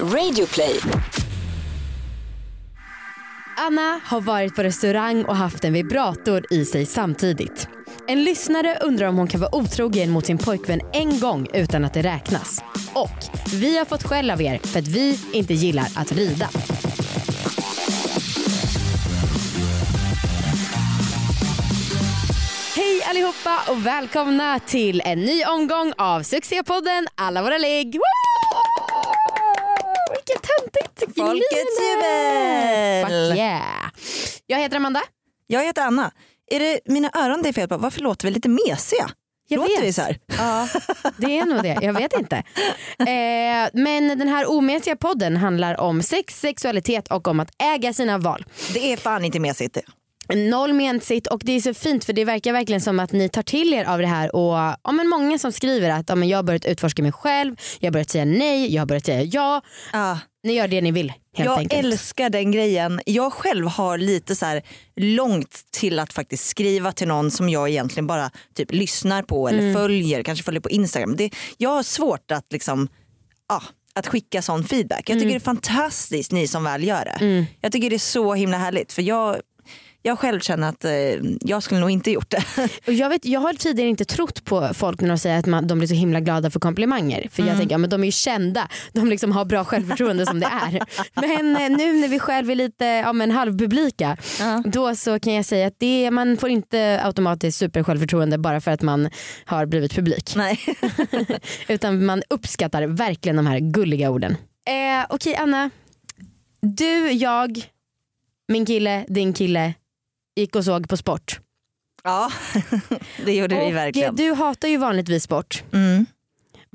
Radioplay. Anna har varit på restaurang och haft en vibrator i sig samtidigt. En lyssnare undrar om hon kan vara otrogen mot sin pojkvän en gång utan att det räknas. Och vi har fått skäll av er för att vi inte gillar att rida. Hej allihopa och välkomna till en ny omgång av succépodden Alla våra ligg. Woo! Folkets jubel! Fuck yeah! Jag heter Amanda. Jag heter Anna. Är det mina öron det är fel på? Varför låter vi lite mesiga? Jag låter vet. vi så här? Ja, det är nog det. Jag vet inte. Eh, men den här omesiga podden handlar om sex, sexualitet och om att äga sina val. Det är fan inte mesigt det. Noll mesigt och det är så fint för det verkar verkligen som att ni tar till er av det här och ja, men många som skriver att ja, men jag har börjat utforska mig själv, jag har börjat säga nej, jag har börjat säga ja. Ah, Ni gör det ni vill helt jag enkelt. älskar den grejen. Jag själv har lite så långt till att faktiskt skriva till någon som jag egentligen bara typ lyssnar på eller Mm. följer, kanske följer på Instagram. Det, jag har svårt att liksom, ah, att skicka sån feedback. Jag tycker Mm. det är fantastiskt ni som väl gör det. Jag tycker det är så himla härligt för jag, jag själv känner att eh, jag skulle nog inte gjort det. Och jag, vet, jag har tidigare inte trott på folk när de säger att man, de blir så himla glada för komplimanger. För Mm. jag tänker ja, men de är ju kända, de liksom har bra självförtroende som det är. Men eh, nu när vi själv är lite ja, men halvpublika Ja. då så kan jag säga att det, man får inte automatiskt supersjälvförtroende bara för att man har blivit publik. Nej. Utan man uppskattar verkligen de här gulliga orden. Eh, Okej Anna, du, jag, min kille, din kille gick och såg på sport. Ja, det gjorde vi Och, eh, verkligen. Du hatar ju vanligtvis sport. Mm.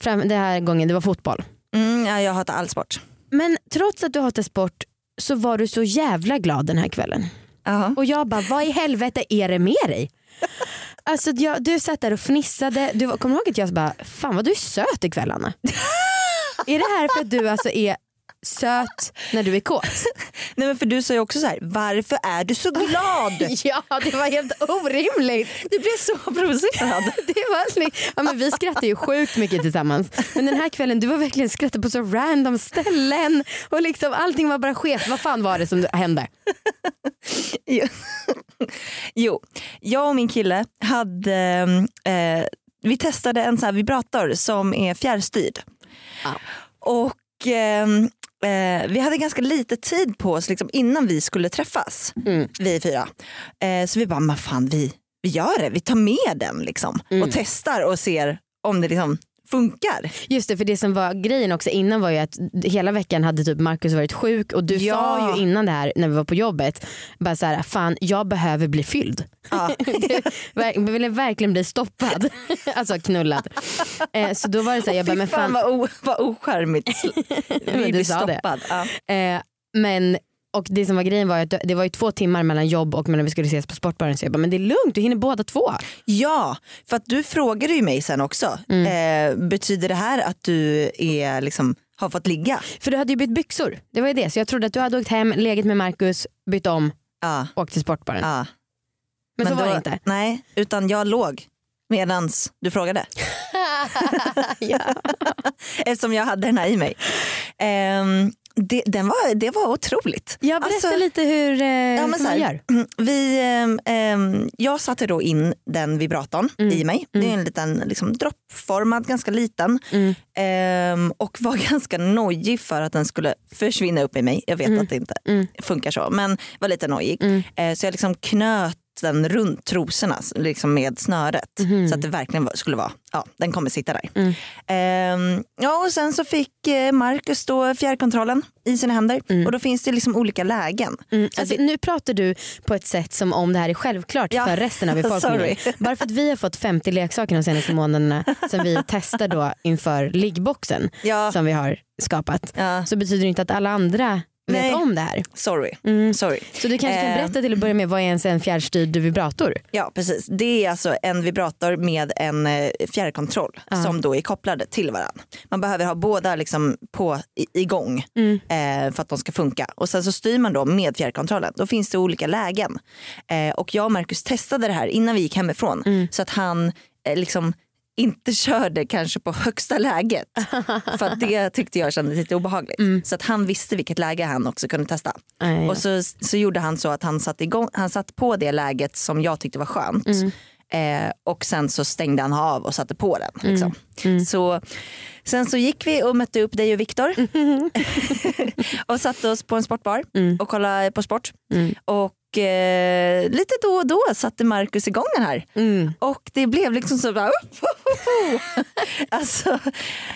Fram, den här gången det var fotboll. Mm, ja, jag hatar all sport. Men trots att du hatar sport så var du så jävla glad den här kvällen. Ja. Och jag bara, vad i helvete är det med dig? Alltså jag, du satt där och fnissade. Du, kommer du ihåg att jag bara, fan vad du är söt ikväll Anna. är det här för att du alltså är söt när du är kåt? Nej, men för du sa ju också så här, varför är du så glad? ja det var helt orimligt. Du blev så provocerad. Det var, ja, men vi skrattar ju sjukt mycket tillsammans. Men den här kvällen du var verkligen skrattade på så random ställen. Och liksom, allting var bara skevt. Vad fan var det som hände? jo. jo, jag och min kille hade, eh, vi testade en så här vibrator som är fjärrstyrd. Ja. Och eh, vi hade ganska lite tid på oss liksom, innan vi skulle träffas, Mm. vi fyra. Eh, så vi bara, men fan vi, vi gör det, vi tar med den liksom, Mm. och testar och ser om det liksom funkar. Just det, för det som var grejen också innan var ju att hela veckan hade typ Marcus varit sjuk och du Ja. sa ju innan det här när vi var på jobbet bara så här, fan jag behöver bli fylld. Ja. Du ville verkligen bli stoppad, alltså knullad. Eh, så då var det så här, jag bara, men fan fan, vad, o, vad ocharmigt. Vi blir stoppad. Ja. Eh, men och det som var grejen var att det var ju två timmar mellan jobb och när vi skulle ses på sportbaren så jag bara, men det är lugnt du hinner båda två. Ja, för att du frågade ju mig sen också. Mm. Eh, betyder det här att du är, liksom, har fått ligga? För du hade ju bytt byxor, det var ju det. Så jag trodde att du hade åkt hem, legat med Marcus, bytt om, Ja. åkt till sportbaren. ja. Men, så var då- det inte. Nej, utan jag låg medans du frågade. ja. Eftersom jag hade den här i mig. Ehm, det, den var, det var otroligt. Jag berätta Alltså, lite hur, eh, Ja, hur man gör. Vi, ehm, ehm, jag satte då in den vibratorn Mm. i mig. Det är en liten liksom, droppformad, ganska liten. Mm. Ehm, och var ganska nojig för att den skulle försvinna upp i mig. Jag vet Mm. att det inte Mm. funkar så, men var lite nojig. Mm. Eh, så jag liksom knöt den runt trosorna liksom med snöret. Mhm. Så att det verkligen skulle vara, ja den kommer sitta där. Mm. Ehm, ja och sen så fick eh, Marcus då fjärrkontrollen i sina händer. Mm. Och då finns det liksom olika lägen. Mm. Så Alltså, det- nu pratar du på ett sätt som om det här är självklart Ja. för resten av befolkningen. Bara för att vi har fått 50 leksaker de senaste månaderna som vi testar då inför liggboxen Ja, som vi har skapat ja, så betyder det inte att alla andra vet Nej. om det här. sorry. Mm. sorry. Så du kanske kan Eh. berätta till att börja med vad är ens en fjärrstyrd vibrator? Ja precis. Det är alltså en vibrator med en eh, fjärrkontroll Ja. som då är kopplade till varandra. Man behöver ha båda liksom på, i, igång Mm. eh, för att de ska funka. Och sen så styr man då med fjärrkontrollen. Då finns det olika lägen. Eh, och jag och Marcus testade det här innan vi gick hemifrån. Mm. Så att han eh, liksom inte körde kanske på högsta läget. För att det tyckte jag kändes lite obehagligt. Mm. Så att han visste vilket läge han också kunde testa. Nej, ja. Och så, så gjorde han så att han satte, igång, han satte på det läget som jag tyckte var skönt. Mm. Eh, och sen så stängde han av och satte på den. Mm. Liksom. Så, sen så gick vi och mötte upp dig och Viktor och satte oss på en sportbar Mm. och kollade på sport. Mm. Och eh, lite då och då satte Marcus igång den här. Mm. Och det blev liksom så bara... alltså,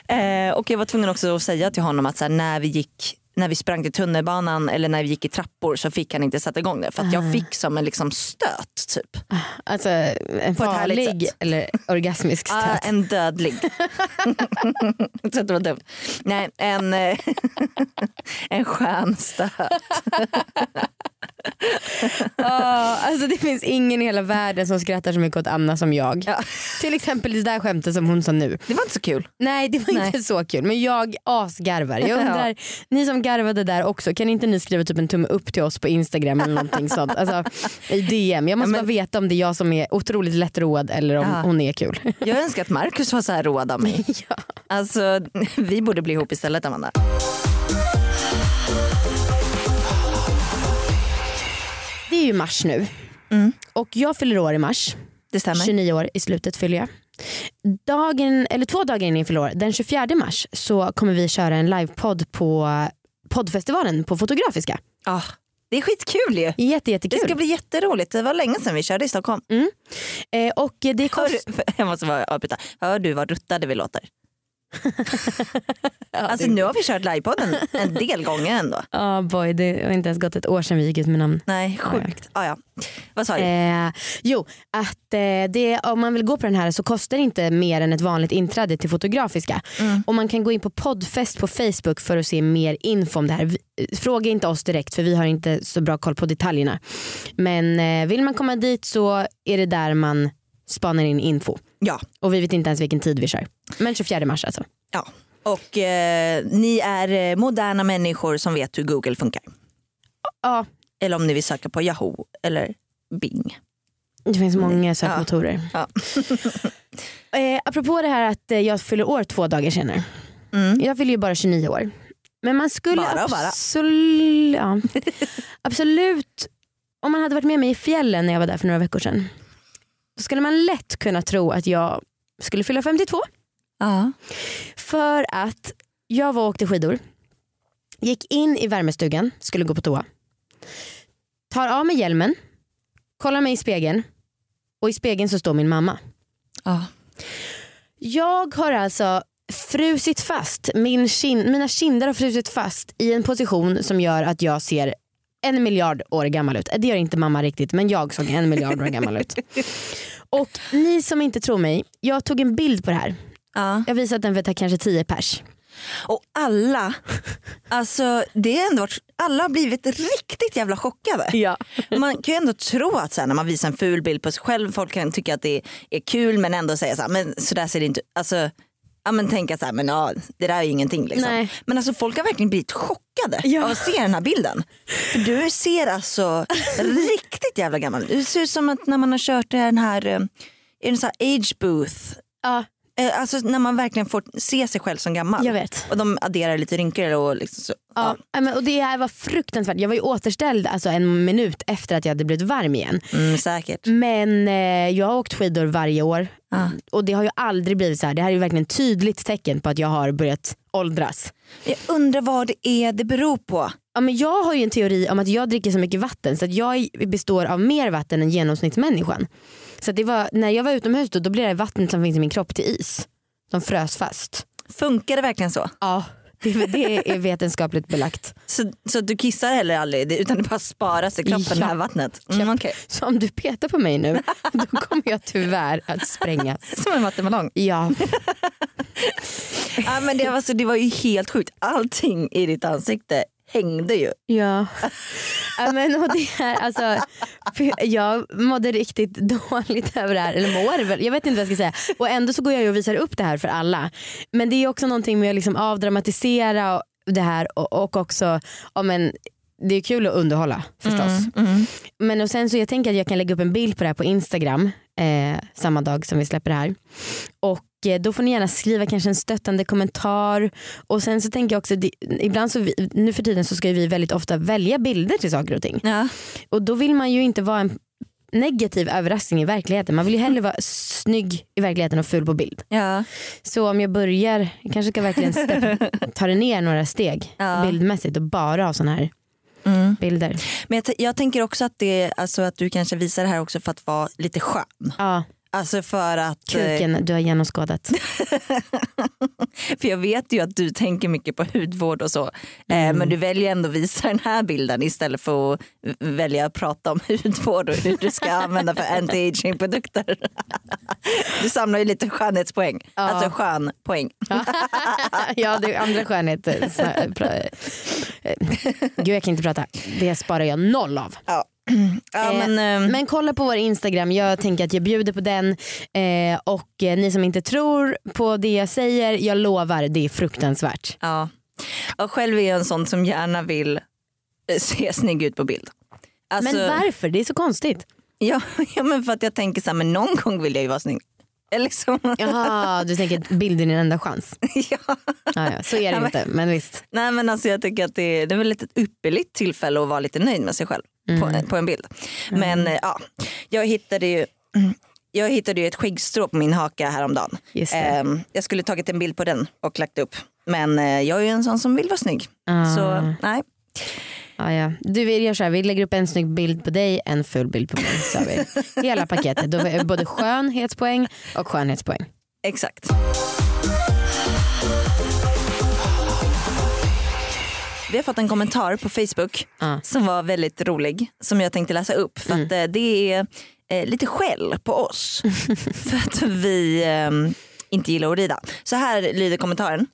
eh, och jag var tvungen också att säga till honom att här, när vi gick när vi sprang till tunnelbanan eller när vi gick i trappor så fick han inte sätta igång det för jag fick som en liksom stöt typ. Alltså en farlig eller orgasmisk Ah, stöt. en dödlig. så det var dumt. Nej, en, en skön stöt. Ja, alltså det finns ingen i hela världen som skrattar så mycket åt Anna som jag. Ja. Till exempel det där skämtet som hon sa nu. Det var inte så kul. Nej det var Nej. inte så kul men jag asgarvar. Jag Ja. undrar, ni som garvade där också, kan inte ni skriva typ en tumme upp till oss på Instagram eller någonting sånt? Alltså, I DM. Jag måste Ja, men- bara veta om det är jag som är otroligt lättroad eller om Ja. hon är kul. Jag önskar att Marcus var så här råd av mig. ja. Alltså, vi borde bli ihop istället Amanda. Det är ju mars nu Mm. och jag fyller år i mars. Det stämmer. 29 år i slutet fyller jag. Dagen, eller två dagar innan jag fyller år, den 24 mars så kommer vi köra en livepodd på poddfestivalen på Fotografiska. Ah, det är skitkul ju. Jätte, Det jättekul. ska bli jätteroligt. Det var länge sedan vi körde i Stockholm. eh, och det Hör, kost... du- jag måste bara avbryta. Hör du vad ruttade vi låter? Ja, Alltså det- nu har vi kört livepodden en del gånger ändå. Ja boy, det har inte ens gått ett år sedan vi gick ut med namn. Nej, sjukt. Ah, ja. Vad sa du? Eh, jo, att eh, det, om man vill gå på den här så kostar det inte mer än ett vanligt inträde till Fotografiska. Mm. Och man kan gå in på poddfest på Facebook för att se mer info om det här. Vi- Fråga inte oss direkt för vi har inte så bra koll på detaljerna. Men eh, vill man komma dit så är det där man spanar in info. Ja. Och vi vet inte ens vilken tid vi kör. Men 24 mars alltså. ja. Och eh, ni är eh, moderna människor som vet hur Google funkar. Ja, Eller om ni vill söka på Yahoo eller Bing. det finns många sökmotorer. Ja. eh, apropå det här att eh, jag fyller år två dagar senare. Mm. Jag fyller ju bara 29 år. Men man skulle bara. absolut, ja, absolut, om man hade varit med mig i fjällen när jag var där för några veckor sedan. Då skulle man lätt kunna tro att jag skulle fylla 52. Ja. För att jag var och åkte skidor, gick in i värmestugan, skulle gå på toa. Tar av mig hjälmen, kollar mig i spegeln och i spegeln så står min mamma. Ja. Jag har alltså frusit fast, min kin- mina kinder har frusit fast i en position som gör att jag ser en miljard år gammal ut. Det gör inte mamma riktigt men jag såg en miljard år gammal ut. Och ni som inte tror mig, jag tog en bild på det här. Ja. Jag visat den för kanske 10 pers. Och alla, alltså det har ändå varit, alla har blivit riktigt jävla chockade. Ja. Man kan ju ändå tro att så här, när man visar en ful bild på sig själv, folk kan tycka att det är kul men ändå säga så här, men så där ser det inte ut. Alltså, ja, men tänka så här, men ja, det där är ju ingenting. Liksom. Nej. Men alltså folk har verkligen blivit chockade Ja. av att se den här bilden. För du ser alltså riktigt jävla gammal ut. Det ser ut som att när man har kört den här, eh, är det så här age booth, ja, alltså när man verkligen får se sig själv som gammal. jag vet. Och de adderar lite rynkor och liksom så. Ja. ja, men, och det här var fruktansvärt. Jag var ju återställd alltså, en minut efter att jag hade blivit varm igen. Mm, säkert. Men eh, jag har åkt skidor varje år Ja. och det har ju aldrig blivit så här. Det här är verkligen ett tydligt tecken på att jag har börjat åldras. Jag undrar vad det är det beror på. Ja, men jag har ju en teori om att jag dricker så mycket vatten så att jag består av mer vatten än genomsnittsmänniskan. Så det var, när jag var utomhus då, då blev det vattnet som finns i min kropp till is. Som frös fast. Funkar det verkligen så? Ja, det, det är vetenskapligt belagt. Så, så du kissar heller aldrig utan det bara sparas i kroppen Ja. det här vattnet? Mm, okej. Så om du petar på mig nu då kommer jag tyvärr att sprängas. Som en vattenballong. Ja, Ja, men det, var, så, det var ju helt sjukt. Allting i ditt ansikte hängde ju. ja. men, och det här, alltså, jag mådde riktigt dåligt över det här. Eller mår väl, jag vet inte vad jag ska säga. Och ändå så går jag och visar upp det här för alla. Men det är också någonting med att liksom avdramatisera det här och, och också, ja, men, det är kul att underhålla förstås. Mm. Men och sen så jag tänker att jag kan lägga upp en bild på det här på Instagram eh, samma dag som vi släpper det här. Och då får ni gärna skriva kanske en stöttande kommentar. Och sen så tänker jag också, ibland så vi, nu för tiden så ska vi väldigt ofta välja bilder till saker och ting. Ja. Och då vill man ju inte vara en negativ överraskning i verkligheten. Man vill ju hellre vara snygg i verkligheten och ful på bild. Ja. Så om jag börjar, jag kanske ska verkligen ta det ner några steg Ja. bildmässigt och bara ha sådana här Mm. bilder. Men jag, jag tänker också att, det, alltså att du kanske visar det här också för att vara lite skön. Ja, Alltså för att, eh, kuken du har genomskådat. för jag vet ju att du tänker mycket på hudvård och så. Eh, men du väljer ändå att visa den här bilden istället för att välja att prata om hudvård och hur du ska använda för anti-aging produkter. Du samlar ju lite skönhetspoäng. Alltså skön poäng. ja det är andra pra- eh, Gud jag kan inte prata. Det sparar jag noll av. Ja. Ja, Eh, men, ehm, Men kolla på vår Instagram, jag tänker att jag bjuder på den. Eh, och eh, ni som inte tror på det jag säger, jag lovar det är fruktansvärt. Ja. Och själv är jag en sån som gärna vill eh, se snygg ut på bild. Alltså, Men varför? Det är så konstigt. ja, ja men för att jag tänker så här, men någon gång vill jag ju vara snygg. Liksom. Jaha, du tänker att bilden är din enda chans. ja. Ja, så är det Ja, men- inte, men visst. Nej men alltså jag tycker att det är, det är väl ett ypperligt tillfälle att vara lite nöjd med sig själv på, på en bild. Men eh, ja, jag hittade ju jag hittade ju ett skäggstrå på min haka häromdagen. Just det. Ehm, jag skulle tagit en bild på den och lagt upp. Men eh, jag är ju en sån som vill vara snygg. Ah. Så nej. Ja, ja. Du, vi gör så här, vi lägger upp en snygg bild på dig, en full bild på mig. Så har vi hela paketet. Då är det både skönhetspoäng och skönhetspoäng. Exakt. Vi har fått en kommentar på Facebook Ja. som var väldigt rolig som jag tänkte läsa upp för att eh, det är eh, lite skäll på oss för att vi eh, inte gillar att rida. Så här lyder kommentaren.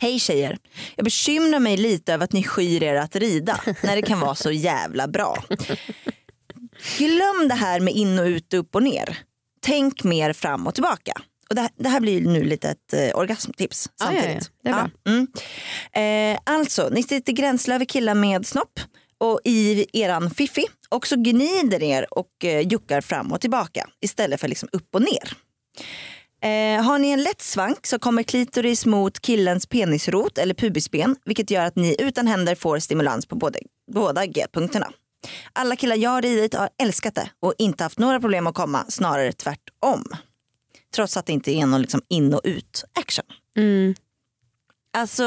Hej tjejer, jag bekymrar mig lite över att ni skyr er att rida när det kan vara så jävla bra. Glöm det här med in och ut, upp och ner. Tänk mer fram och tillbaka. Och det, här, det här blir nu lite ett eh, orgasmtips Ja, ja, ja. samtidigt. Bra. mm. eh, alltså, ni sitter gränslöver killar med snopp och i eran fiffi och så gnider er och eh, juckar fram och tillbaka istället för liksom upp och ner. Eh, har ni en lätt svank så kommer klitoris mot killens penisrot eller pubisben vilket gör att ni utan händer får stimulans på både, båda G-punkterna. Alla killar jag har ridit har älskat det och inte haft några problem att komma, snarare tvärtom. Trots att det inte är någon liksom in och ut action. Mm. Alltså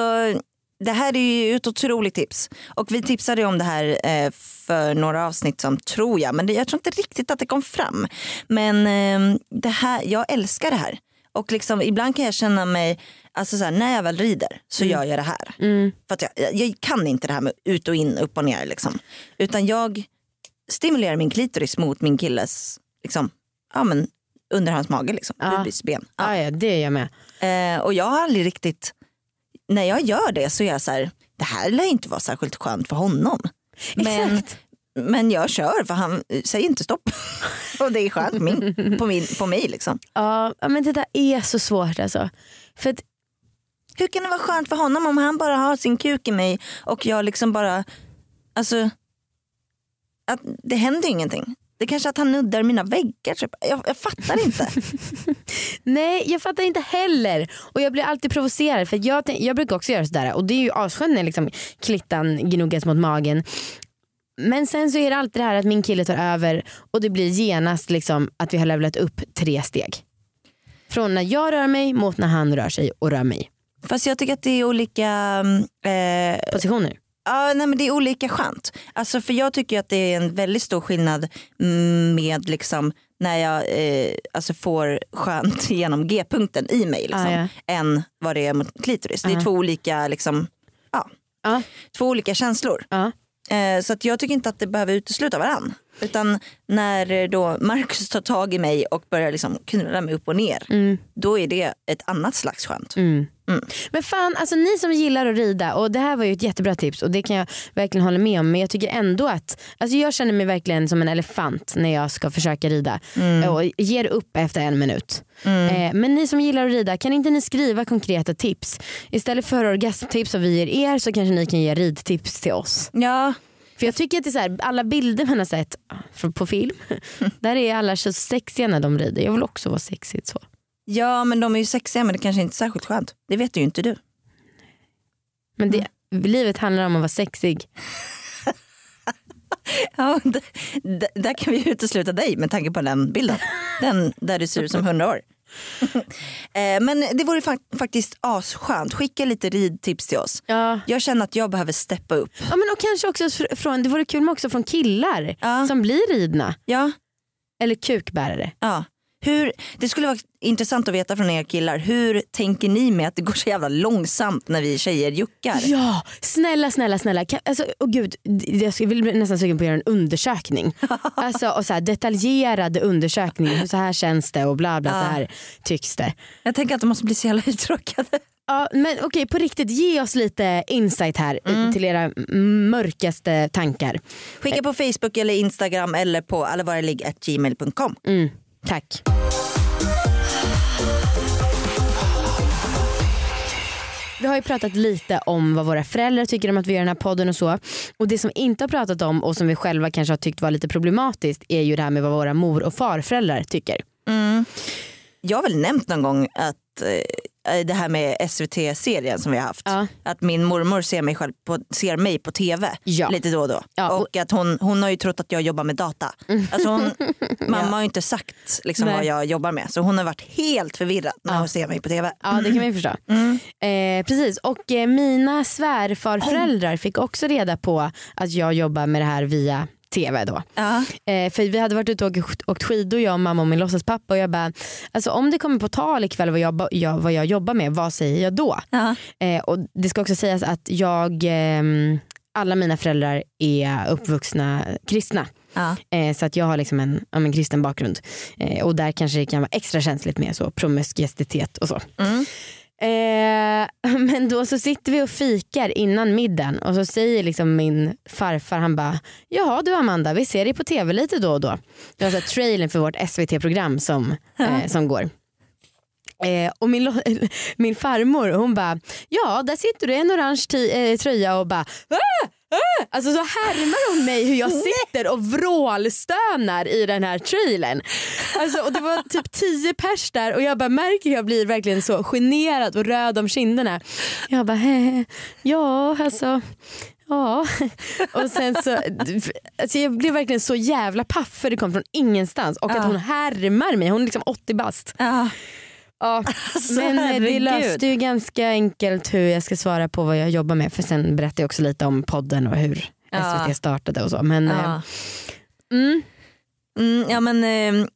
det här är ju ett otroligt tips. Och vi tipsade om det här eh, för några avsnitt som tror jag, men jag tror inte riktigt att det kom fram. Men eh, det här, jag älskar det här. Och liksom, ibland kan jag känna mig, alltså så här, när jag väl rider så gör jag det här. Mm. För jag, jag kan inte det här med ut och in, upp och ner. Liksom. Utan jag stimulerar min klitoris mot min killes, liksom, ja, men, under hans mage, liksom, Ja. pubisben. Ja. Ja, ja, det är jag med. Eh, och jag har aldrig riktigt, när jag gör det så är jag så här, det här lär inte vara särskilt skönt för honom. Men, Exakt. men jag kör för han säger inte stopp. och det är skönt på, min, på, min, på mig liksom. Ja, men det där är så svårt alltså. För att, Hur kan det vara skönt för honom om han bara har sin kuk i mig och jag liksom bara, alltså, att det händer ju ingenting. Det är kanske att han nuddar mina väggar. Typ. Jag, jag fattar inte. nej jag fattar inte heller. Och jag blir alltid provocerad för jag, jag brukar också göra sådär och det är ju asskönt när liksom klittan gnuggas mot magen. Men sen så är det alltid det här att min kille tar över och det blir genast liksom att vi har levlat upp tre steg. Från när jag rör mig mot när han rör sig och rör mig. Fast jag tycker att det är olika eh, Positioner. Ja, nej, men det är olika skönt. Alltså, för jag tycker att det är en väldigt stor skillnad mm, med liksom, när jag eh, alltså får skönt genom G-punkten i mig liksom, Ah, ja. än vad det är mot klitoris. Det är Ah. två olika, liksom, ja, Ja, två olika känslor. Eh, så att jag tycker inte att det behöver utesluta varann. Utan när eh, då Marcus tar tag i mig och börjar liksom knulla mig upp och ner, Mm. då är det ett annat slags skönt. Mm. Mm. Men fan, alltså ni som gillar att rida och det här var ju ett jättebra tips och det kan jag verkligen hålla med om men jag tycker ändå att, alltså jag känner mig verkligen som en elefant när jag ska försöka rida och ger upp efter en minut. Eh, men ni som gillar att rida, kan inte ni skriva konkreta tips? Istället för orgasmtips som vi ger er så kanske ni kan ge ridtips till oss. Ja, För jag tycker att det är så här, alla bilder man har sett på film, där är alla så sexiga när de rider. Jag vill också vara sexigt så. Ja men de är ju sexiga men det kanske inte är särskilt skönt. Det vet ju inte du. Men det, livet handlar om att vara sexig. Ja, där kan vi utesluta dig med tanke på den bilden. Den där du ser ut som 100 år. Eh, Men det vore fa- faktiskt asskönt. Skicka lite ridtips till oss. Ja. Jag känner att jag behöver steppa upp. Ja, men och kanske också fr- från, det vore kul med också från killar Ja. som blir ridna. Ja, Eller kukbärare. ja. Hur, det skulle vara intressant att veta från er killar. Hur tänker ni med att det går så jävla långsamt när vi tjejer juckar? Ja, snälla snälla snälla. Kan, alltså, oh gud, jag vill nästan sugen på att göra en undersökning. alltså, och så här, detaljerad undersökning. Så här känns det och bla bla så här tycks det. Jag tänker att de måste bli så jävla uttråkade. Ja, men okej på riktigt ge oss lite insight här eh, till era mörkaste tankar. Skicka på Facebook eller Instagram eller på allvarlig.gmail.com. Mm, tack. Vi har ju pratat lite om vad våra föräldrar tycker om att vi gör den här podden och så. Och det som vi inte har pratat om och som vi själva kanske har tyckt var lite problematiskt är ju det här med vad våra mor och farföräldrar tycker. Mm. Jag har väl nämnt någon gång att eh, det här med SVT-serien som vi har haft. Ja. Att min mormor ser mig, själv på, ser mig på tv Ja. lite då och då. Ja, och- att hon, hon har ju trott att jag jobbar med data. Alltså hon, mamma har ju inte sagt liksom, Nej. vad jag jobbar med. Så hon har varit helt förvirrad när hon ser mig på tv. Ja det kan man ju förstå. Eh, precis och eh, mina svärfarföräldrar fick också reda på att jag jobbar med det här via tv då. Ja. Eh, för vi hade varit ute och åkt- skidor jag och mamma och min låtsaspappa och jag bara, alltså om det kommer på tal ikväll vad jag, jag, vad jag jobbar med, vad säger jag då? Ja. Eh, och det ska också sägas att jag, ehm, alla mina föräldrar är uppvuxna kristna. Ja. Eh, så att jag har liksom en, men kristen bakgrund. Eh, och där kanske det kan vara extra känsligt med så promiskuitet och så. Mm. Eh, men då så sitter vi och fikar innan middagen och så säger liksom min farfar, han bara Jaha du Amanda, vi ser dig på tv lite då och då. Det var så här trailern för vårt SVT-program som, eh, som går. Eh, och min, min farmor hon bara, ja där sitter du i en orange ti- eh, tröja och bara ah! Alltså så härmar hon mig hur jag sitter och vrålstönar i den här trailern. Alltså, och det var typ tio pers där och jag bara märker hur jag blir verkligen så generad och röd om kinderna. Jag bara, "Hehe, ja alltså Ja, och sen så, alltså jag blev verkligen så jävla paff för det kom från ingenstans och Ja. att hon härmar mig, hon är liksom 80 bast. Ja. Ja. Alltså, Men eh, det löste ju ganska enkelt hur jag ska svara på vad jag jobbar med för sen berättade jag också lite om podden och hur Ja. SVT startade och så. Men Ja. eh, mm, Mm, ja men... ehm,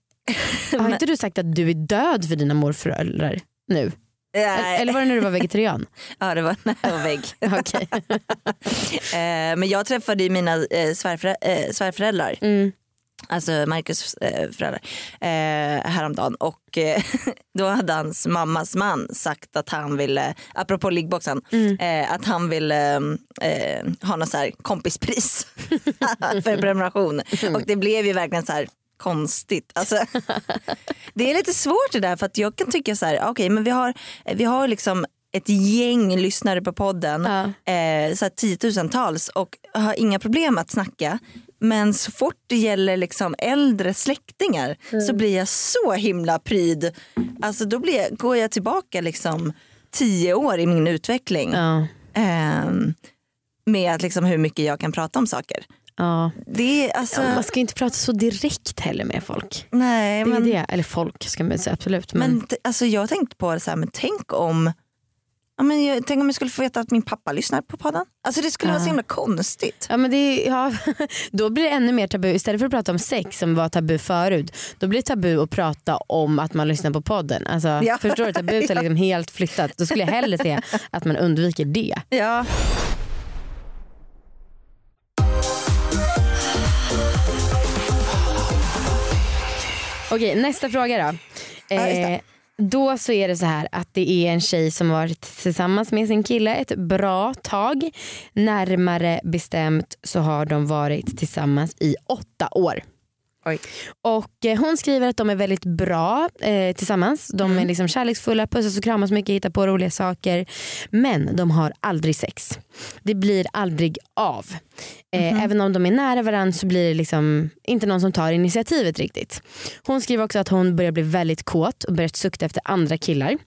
har inte du sagt att du är död för dina morföräldrar nu? nej. Eller var det när du var vegetarian? Ja det var när jag var vägg. Okej. Eh, men jag träffade ju mina eh, svärförä- eh, svärföräldrar. Mm. Alltså Marcus eh, föräldrar. Eh, häromdagen. Och eh, då hade hans mammas man sagt att han ville, apropå liggboxen, eh, att han ville eh, ha något så här kompispris för prenumeration. Och det blev ju verkligen så här konstigt. Alltså, det är lite svårt det där för att jag kan tycka så här, okej men vi har, vi har liksom ett gäng lyssnare på podden, Ja. eh, så här tiotusentals och har inga problem att snacka. Men så fort det gäller liksom äldre släktingar så blir jag så himla pryd. Alltså då blir jag, går jag tillbaka liksom tio år i min utveckling. Ja. Ehm, med liksom hur mycket jag kan prata om saker. Ja. Det är alltså, Ja, man ska inte prata så direkt heller med folk. nej, Det är men, det. Eller folk ska man säga absolut. Men, men alltså, jag har tänkt på det så här, men tänk om Ja, men jag, tänk om jag skulle få veta att min pappa lyssnar på podden. Alltså det skulle vara så himla konstigt. Ja, men det, är- ja, då blir det ännu mer tabu. Istället för att prata om sex som var tabu förut, då blir det tabu att prata om att man lyssnar på podden. Alltså, Ja. Förstår du? Tabut har liksom helt flyttat. Då skulle jag hellre säga att man undviker det. Ja. Okej, nästa fråga då. Ja. Eh, då så är det så här att det är en tjej som varit tillsammans med sin kille ett bra tag. Närmare bestämt så har de varit tillsammans i åtta år. Oj. Och eh, hon skriver att de är väldigt bra eh, tillsammans. De Mm. är liksom kärleksfulla, pussas och kramas mycket, hittar på roliga saker. Men de har aldrig sex. Det blir aldrig av. Eh, Mhm. Även om de är nära varandra så blir det liksom inte någon som tar initiativet riktigt. Hon skriver också att hon börjar bli väldigt kåt och börjat sukta efter andra killar.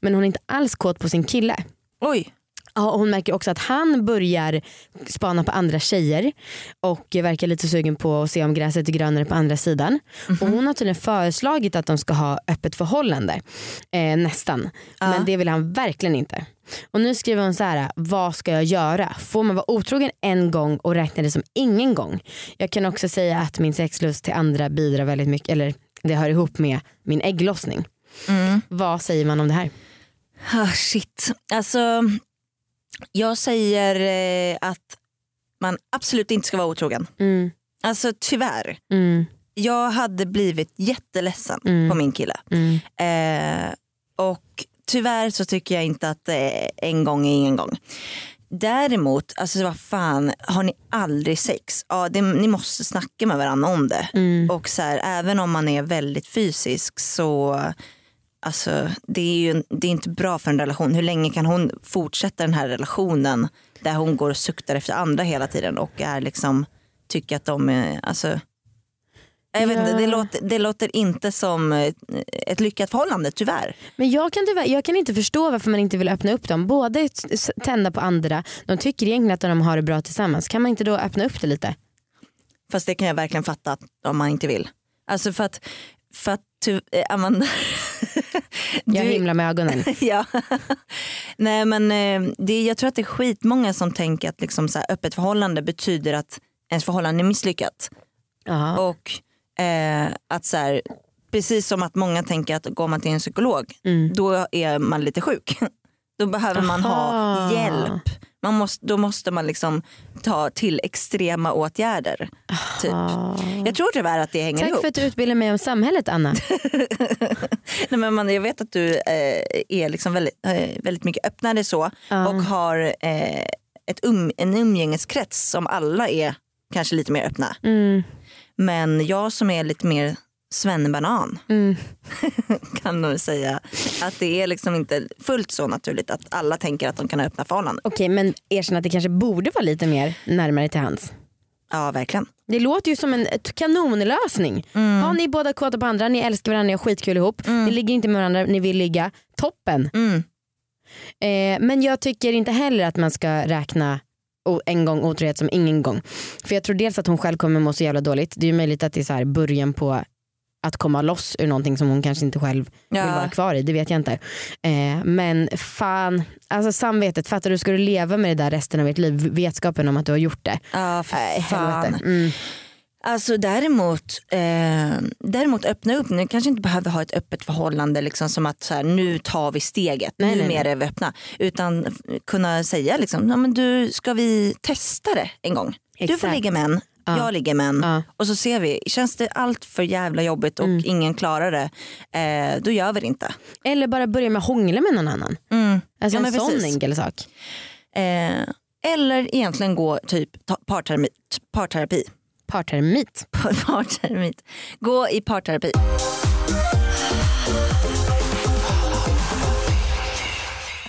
Men hon är inte alls kåt på sin kille. Oj. Ja, och hon märker också att han börjar spana på andra tjejer och verkar lite sugen på att se om gräset är grönare på andra sidan. Och hon har tydligen föreslagit att de ska ha öppet förhållande. Eh, nästan. Ja. Men det vill han verkligen inte. Och nu skriver hon så här, vad ska jag göra? Får man vara otrogen en gång och räkna det som ingen gång? Jag kan också säga att min sexlust till andra bidrar väldigt mycket, eller det hör ihop med min ägglossning. Mm. Vad säger man om det här? Ah, shit. Alltså, jag säger eh, att man absolut inte ska vara otrogen. Mm, Alltså tyvärr. mm, Jag hade blivit jätteledsen Mm. på min kille. mm, Eh, och tyvärr så tycker jag inte att eh, en gång är ingen gång. Däremot, alltså vad fan, har ni aldrig sex? Ja, det, ni måste snacka med varandra om det. mm. Och så här, även om man är väldigt fysisk så alltså, det är ju det är inte bra för en relation. Hur länge kan hon fortsätta den här relationen där hon går och suktar efter andra hela tiden och är liksom, tycker att de är, alltså jag vet inte, det, låter, det låter inte som eh, ett lyckat förhållande tyvärr. Men jag kan, tyvärr, jag kan inte förstå varför man inte vill öppna upp dem. S- tända på andra, de tycker egentligen att de har det bra tillsammans. Kan man inte då öppna upp det lite? Fast det kan jag verkligen fatta att, om man inte vill. Alltså för att, för att ty, eh, Amanda, Jag du- himlar med ögonen. ja. Nej men eh, det, jag tror att det är skitmånga som tänker att liksom så här, öppet förhållande betyder att ens förhållande är misslyckat. Ja. Och eh, att så här, precis som att många tänker att går man till en psykolog Mm. då är man lite sjuk. Då behöver man ha Aha. hjälp. Man måste, då måste man liksom ta till extrema åtgärder. Typ. Jag tror tyvärr att det hänger Tack ihop. för att du utbildar mig om samhället Anna. Nej, men man, jag vet att du eh, är liksom väldigt, eh, väldigt mycket öppnare så Ja. och har eh, ett um, en umgängeskrets som alla är kanske lite mer öppna. Mm. Men jag som är lite mer svennebanan Mm. kan nog säga att det är liksom inte fullt så naturligt att alla tänker att de kan ha öppna förhållanden. Okej men erkänn att det kanske borde vara lite mer närmare till hands. Ja verkligen. Det låter ju som en kanonlösning. Mm. Ja, ni är båda kåta på andra, ni älskar varandra, ni har skitkul ihop. Ni ligger inte med varandra, ni vill ligga. Toppen. Mm. Eh, men jag tycker inte heller att man ska räkna en gång otrohet som ingen gång. För jag tror dels att hon själv kommer må så jävla dåligt. Det är ju möjligt att det är så här början på att komma loss ur någonting som hon kanske inte själv vill Ja. vara kvar i. Det vet jag inte. Eh, men fan, alltså samvetet, fattar du? Ska du leva med det där resten av ditt liv? Vetskapen om att du har gjort det. Ja för Nej, fan. Mm. Alltså däremot, eh, däremot öppna upp. Nu kanske inte behöver ha ett öppet förhållande liksom som att så här, nu tar vi steget, Nej, nej, numera är vi öppna. Utan kunna säga liksom, ja, men du, ska vi testa det en gång? Du får Exakt. ligga med en, Ja. jag ligger med en. Ja. Och så ser vi, känns det allt för jävla jobbigt och Mm. ingen klarar det, eh, då gör vi det inte. Eller bara börja med att hångla med någon annan. Mm. Alltså Ja, en sån precis. enkel sak. Eh, eller egentligen gå typ parterapi. parterapi. Partermit. parterapi. Gå i parterapi.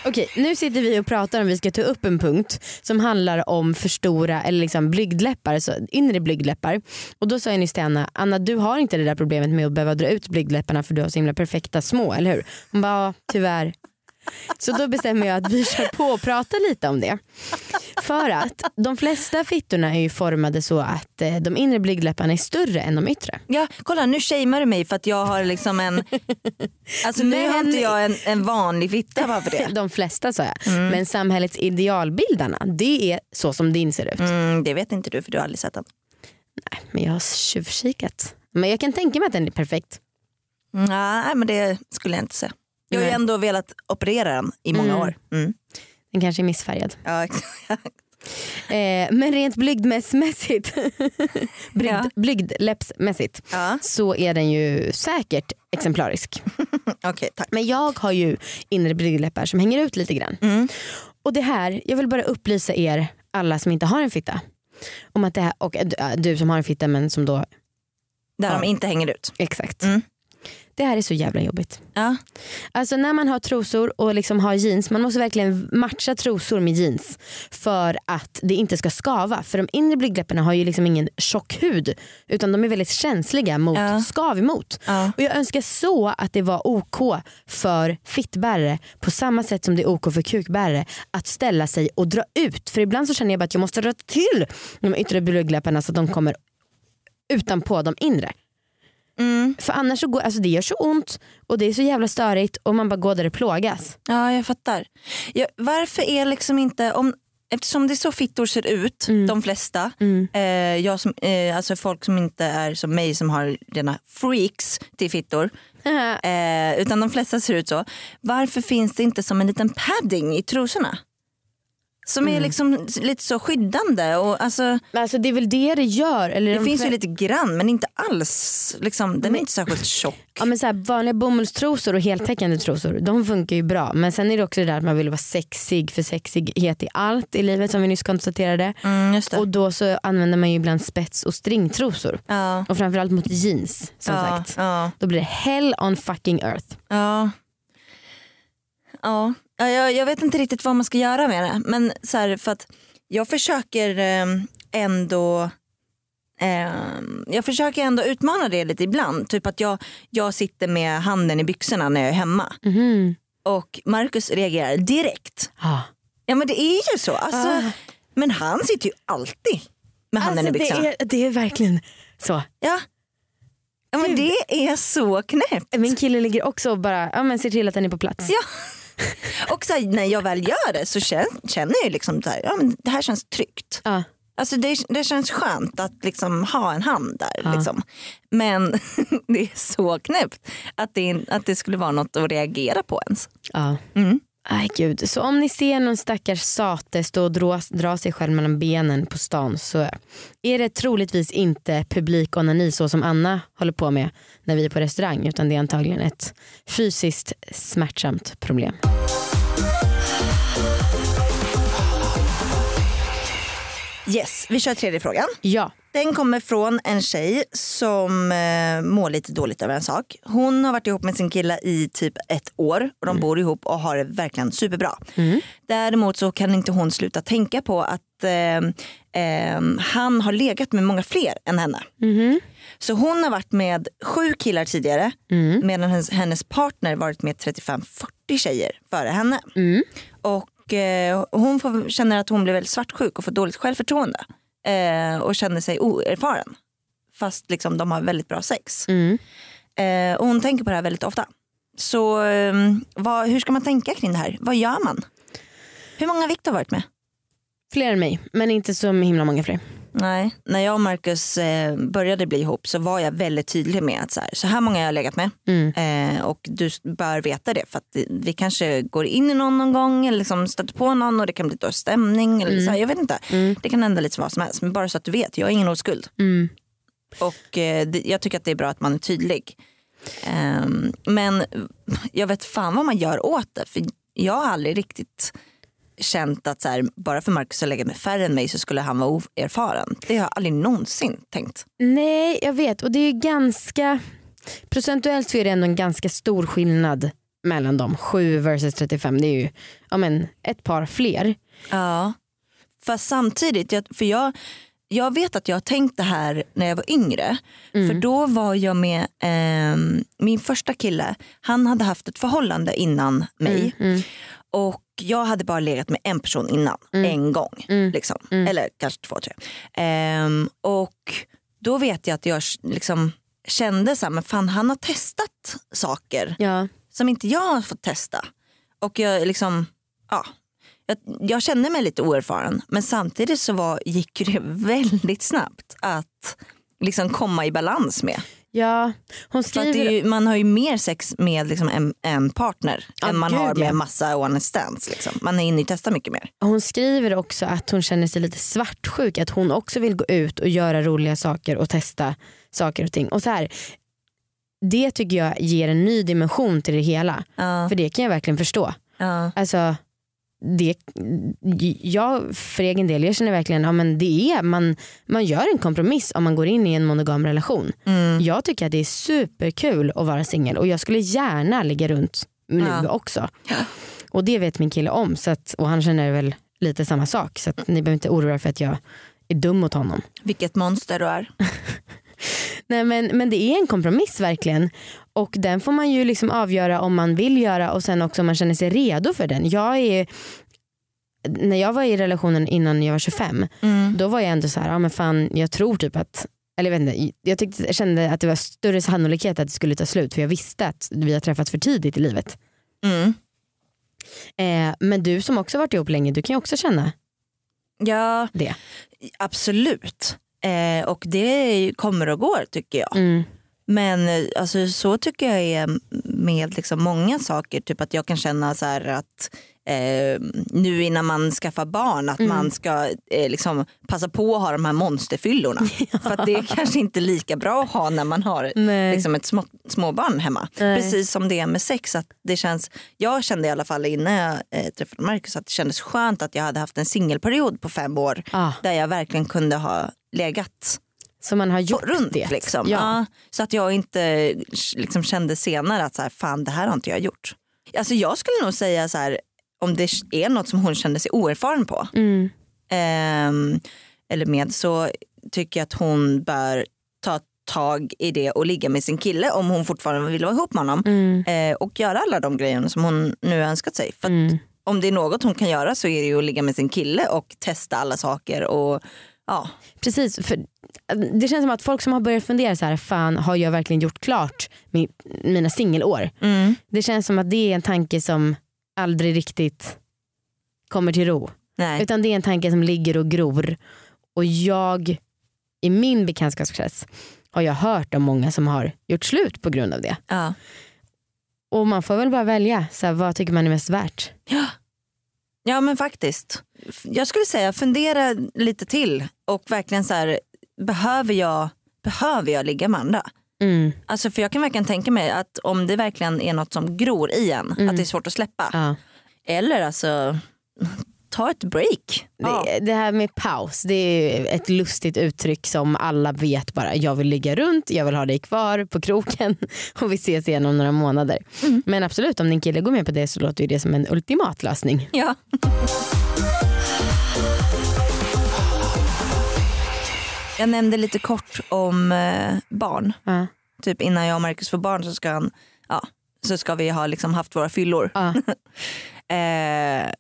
Okej, nu sitter vi och pratar om vi ska ta upp en punkt som handlar om för stora eller liksom blygdläppar, så inre blygdläppar. Och då sa jag nyss till Anna, Anna du har inte det där problemet med att behöva dra ut blygdläpparna för du har så himla perfekta små, eller hur? Hon bara, ja, tyvärr. Så då bestämmer jag att vi kör på och pratar lite om det. För att de flesta fittorna är ju formade så att eh, de inre blygdläpparna är större än de yttre. Ja, kolla nu shamear du mig för att jag har liksom en... Alltså nu har inte jag en, en vanlig fitta bara för det. De flesta sa jag. Men samhällets idealbildarna, det är så som din ser ut. Mm, det vet inte du för du har aldrig sett den. Men jag har tjuvkikat. Men jag kan tänka mig att den är perfekt. Mm, Nej men det skulle jag inte säga. Jag har ju ändå velat operera den i många Mm. år. Mm. Den kanske är missfärgad. Ja, exakt. Eh, men rent blygdmässigt, blygd, Ja. blygdläppsmässigt ja. så är den ju säkert exemplarisk. Okej tack. Men jag har ju inre blygdläppar som hänger ut lite grann. Mm. Och det här, jag vill bara upplysa er alla som inte har en fitta. Om att det här, och äh, du som har en fitta men som då Där Ja. de inte hänger ut. Exakt. Mm. Det här är så jävla jobbigt. Ja. Alltså när man har trosor och liksom har jeans, man måste verkligen matcha trosor med jeans för att det inte ska skava. För de inre blygdläpparna har ju liksom ingen tjock hud utan de är väldigt känsliga mot Ja. skav emot. Ja. Och jag önskar så att det var OK för fittbärare på samma sätt som det är OK för kukbärare att ställa sig och dra ut. För ibland så känner jag att jag måste dra till de yttre blygdläpparna så att de kommer utanpå de inre. Mm. För annars så går, alltså det gör så ont och det är så jävla störigt och man bara går där det plågas. ja, jag fattar. Ja, varför är liksom inte, om, eftersom det är så fittor ser ut, de flesta, eh, jag som, eh, alltså folk som inte är som mig som har rena freaks till fittor, eh, utan de flesta ser ut så. Varför finns det inte som en liten padding i trosorna? Som är liksom lite så skyddande. Och alltså, Alltså det är väl det det gör. Eller det de finns ju lite grann men inte alls. Liksom, den är inte särskilt tjock. Ja, men så här, vanliga bomullstrosor och heltäckande trosor de funkar ju bra. Men sen är det också det där att man vill vara sexig för sexighet i allt i livet som vi nyss konstaterade. Mm. Och då så använder man ju ibland spets och stringtrosor. ja, Och framförallt mot jeans som ja, sagt. Ja, Då blir det hell on fucking earth. ja. Ja, ja jag, jag vet inte riktigt vad man ska göra med det. Men så här, för att jag försöker eh, ändå eh, jag försöker ändå utmana det lite ibland. Typ att jag, jag sitter med handen i byxorna när jag är hemma. Mhm. Och Marcus reagerar direkt. Ah. Ja men det är ju så. Alltså, Ah. Men han sitter ju alltid med handen Alltså, i byxorna. det, är, det är verkligen så. Ja. ja men det är så knäppt. Min kille ligger också och bara ja, men ser till att den är på plats. Ja. Och så här, när jag väl gör det så känner, jag liksom här, ja, men det här känns tryggt. Ja. Alltså det, det känns skönt att liksom ha en hand där. Ja. Liksom. Men det är så knäppt att det, att det skulle vara något att reagera på ens. Ja. Mm. Aj, gud. Så om ni ser någon stackars sate stå och dra, dra sig själv mellan benen på stan så är det troligtvis inte publikonani så som Anna håller på med när vi är på restaurang utan det är antagligen ett fysiskt smärtsamt problem. Yes, vi kör tredje frågan. Ja. Den kommer från en tjej som eh, mår lite dåligt över en sak. Hon har varit ihop med sin kille i typ ett år och de bor ihop och har det verkligen superbra. Däremot så kan inte hon sluta tänka på att eh, eh, han har legat med många fler än henne. Mhm. Så hon har varit med sju killar tidigare Mm. medan hennes, hennes partner varit med 35-40 tjejer före henne. Mm. Och eh, hon får, känner att hon blir väldigt svartsjuk och får dåligt självförtroende. Eh, och känner sig oerfaren. Fast liksom, de har väldigt bra sex. Mm. Eh, och hon tänker på det här väldigt ofta. Så eh, vad, hur ska man tänka kring det här? Vad gör man? Hur många har Viktor varit med? Fler än mig men inte så himla många fler. Nej, när jag och Marcus eh, började bli ihop så var jag väldigt tydlig med att så här, så här många har jag legat med. Mm. Eh, och du bör veta det för att vi kanske går in i någon någon gång eller liksom stöter på någon och det kan bli dålig stämning. Eller så här, jag vet inte. Mm. Det kan hända lite vad som helst. Men bara så att du vet, jag har ingen oskuld. Mm. Och eh, det, jag tycker att det är bra att man är tydlig. Ehm, men jag vet fan vad man gör åt det. För jag har aldrig riktigt känt att så här, bara för Marcus har legat med färre än mig så skulle han vara oerfaren. Det har jag aldrig någonsin tänkt. Nej jag vet och det är ju ganska procentuellt så är det ändå en ganska stor skillnad mellan dem. 7 versus 35 det är ju ja, men, ett par fler. Ja. Fast samtidigt, jag, för jag, jag vet att jag har tänkt det här när jag var yngre. För då var jag med ehm, min första kille, han hade haft ett förhållande innan mig. Mm. Och jag hade bara legat med en person innan, en gång. Mm. Liksom. Eller kanske två, tre. Ehm, och då vet jag att jag liksom kände så här, men fan han har testat saker Ja. som inte jag har fått testa. Och jag liksom, ja. Jag, jag kände mig lite oerfaren men samtidigt så var, gick det väldigt snabbt att liksom komma i balans med. Ja, hon skriver ju, man har ju mer sex med liksom en, en partner Ja, än man gud, har med ja. massa one stands. Liksom. Man är inne och testar mycket mer. Hon skriver också att hon känner sig lite svartsjuk, att hon också vill gå ut och göra roliga saker och testa saker och ting. Och så här, det tycker jag ger en ny dimension till det hela. Ja, För det kan jag verkligen förstå. ja, Alltså, det, jag för egen del, jag känner verkligen att ja, det är, man, man gör en kompromiss om man går in i en monogam relation. Mm. Jag tycker att det är superkul att vara singel och jag skulle gärna ligga runt nu Ja. också. Och det vet min kille om så att, och han känner väl lite samma sak så att ni behöver inte oroa er för att jag är dum mot honom. Vilket monster du är. Nej, men, men det är en kompromiss verkligen. Och den får man ju liksom avgöra om man vill göra och sen också om man känner sig redo för den. Jag är, när jag var i relationen innan jag var 25 Mm. då var jag ändå så här, ja men fan jag tror typ att eller jag, vet inte, jag, tyckte, jag kände att det var större sannolikhet att det skulle ta slut för jag visste att vi har träffats för tidigt i livet. Mm. Eh, men du som också varit ihop länge, du kan ju också känna Ja det. absolut. Eh, och det kommer och går tycker jag. Mm. Men eh, alltså, så tycker jag är med liksom många saker. Typ att jag kan känna så att eh, nu innan man skaffar barn att Mm. man ska eh, liksom passa på att ha de här monsterfyllorna. För att det är kanske inte lika bra att ha när man har Nej. liksom ett små, småbarn hemma. Nej. Precis som det är med sex. Att det känns, jag kände i alla fall innan jag eh, träffade Marcus att det kändes skönt att jag hade haft en singelperiod på fem år. Ah, Där jag verkligen kunde ha legat så man har gjort runt. det. Liksom. Ja. Så att jag inte liksom, kände senare att så här, fan det här har inte jag gjort. Alltså, jag skulle nog säga så här, om det är något som hon kände sig oerfaren på Mm. ehm, eller med så tycker jag att hon bör ta tag i det och ligga med sin kille om hon fortfarande vill vara ihop med honom. Mm. Eh, och göra alla de grejerna som hon nu önskat sig. För Mm. om det är något hon kan göra så är det ju att ligga med sin kille och testa alla saker. Och, ja. Precis, för det känns som att folk som har börjat fundera så här, fan har jag verkligen gjort klart mi- mina singelår? Mm. Det känns som att det är en tanke som aldrig riktigt kommer till ro. Nej. Utan det är en tanke som ligger och gror. Och jag, i min bekantskapskrets, har jag hört om många som har gjort slut på grund av det. Ja. Och man får väl bara välja, så här, vad tycker man är mest värt? Ja men faktiskt. Jag skulle säga fundera lite till och verkligen så här, behöver jag, behöver jag ligga med andra? Mm. Alltså för jag kan verkligen tänka mig att om det verkligen är något som gror i en, att det är svårt att släppa. Ja. Eller alltså ta ett break. Ja. Det, det här med paus, det är ett lustigt uttryck som alla vet bara. Jag vill ligga runt, jag vill ha dig kvar på kroken och vi ses igen om några månader. Men absolut, om din kille går med på det så låter det som en ultimat lösning. Ja. Jag nämnde lite kort om eh, barn. Ja. Typ innan jag och Marcus får barn så ska, han, ja, så ska vi ha liksom haft våra fyllor. Ja. Eh,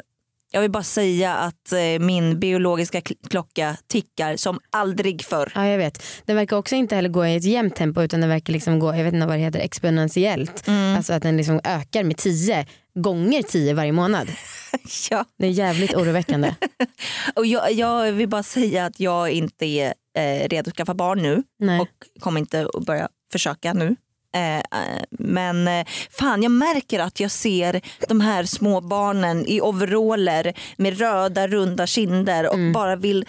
jag vill bara säga att eh, min biologiska kl- klocka tickar som aldrig förr. Ja jag vet. Den verkar också inte heller gå i ett jämnt tempo utan den verkar liksom gå, jag vet inte vad det heter, exponentiellt. Alltså att den liksom ökar med 10 gånger 10 varje månad. ja. Det är jävligt oroväckande. Och jag, jag vill bara säga att jag inte är eh, redo att skaffa barn nu Nej. och kommer inte att börja försöka nu. Eh, eh, men eh, fan jag märker att jag ser de här små barnen i overaller med röda runda kinder och bara vill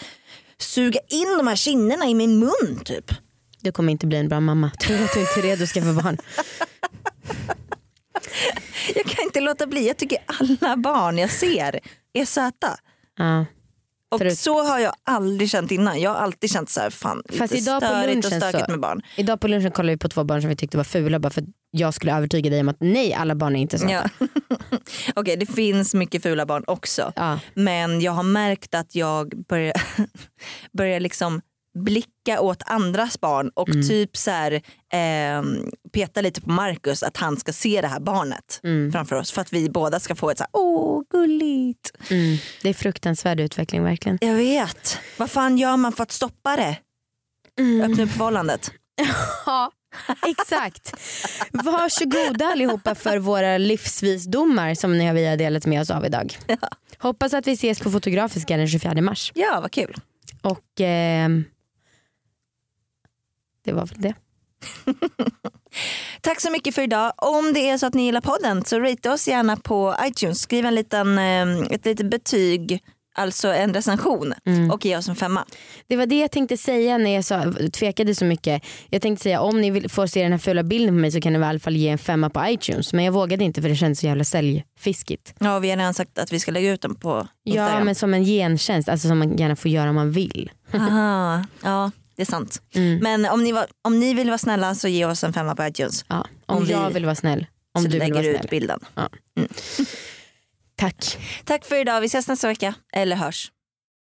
suga in de här kinderna i min mun typ. Du kommer inte bli en bra mamma. Tror att du inte är redo att skaffa barn. Jag kan inte låta bli, jag tycker alla barn jag ser är söta. Ja. Och Förut- så har jag aldrig känt innan. Jag har alltid känt så här, fan Fast lite idag på störigt och lunchen stökigt så- med barn. Idag på lunchen kollade vi på två barn som vi tyckte var fula bara för att jag skulle övertyga dig om att nej alla barn är inte så. Ja. Okej det finns mycket fula barn också. Ja. Men jag har märkt att jag börjar, börjar liksom blicka åt andras barn och Mm. typ så här, eh, peta lite på Marcus att han ska se det här barnet Mm. framför oss för att vi båda ska få ett så här, åh gulligt. Mm. Det är fruktansvärd utveckling verkligen. Jag vet, vad fan gör man för att stoppa det? Mm. Öppna upp förhållandet. Ja, exakt. Varsågoda allihopa för våra livsvisdomar som ni har vi har delat med oss av idag. Hoppas att vi ses på Fotografiska den 24 mars. Ja vad kul. Och ehm, det var väl det. Tack så mycket för idag. Om det är så att ni gillar podden så rate oss gärna på iTunes. Skriv en liten, eh, ett litet betyg alltså en recension Mm. och ge oss en femma. Det var det jag tänkte säga när jag sa, tvekade så mycket. Jag tänkte säga om ni vill, får se den här fula bilden på mig så kan ni i alla fall ge en femma på iTunes. Men jag vågade inte för det känns så jävla säljfiskigt. Ja, vi har redan sagt att vi ska lägga ut den på Ja Instagram. men som en gentjänst, alltså som man gärna får göra om man vill. Aha, ja, det är sant. Mm. Men om ni, var, om ni vill vara snälla så ge oss en femma på iTunes. Ja, om, Om vi- jag vill vara snäll. Om så du vill lägger vara ut snäll. bilden. Tack. Tack för idag, vi ses nästa vecka. Eller hörs.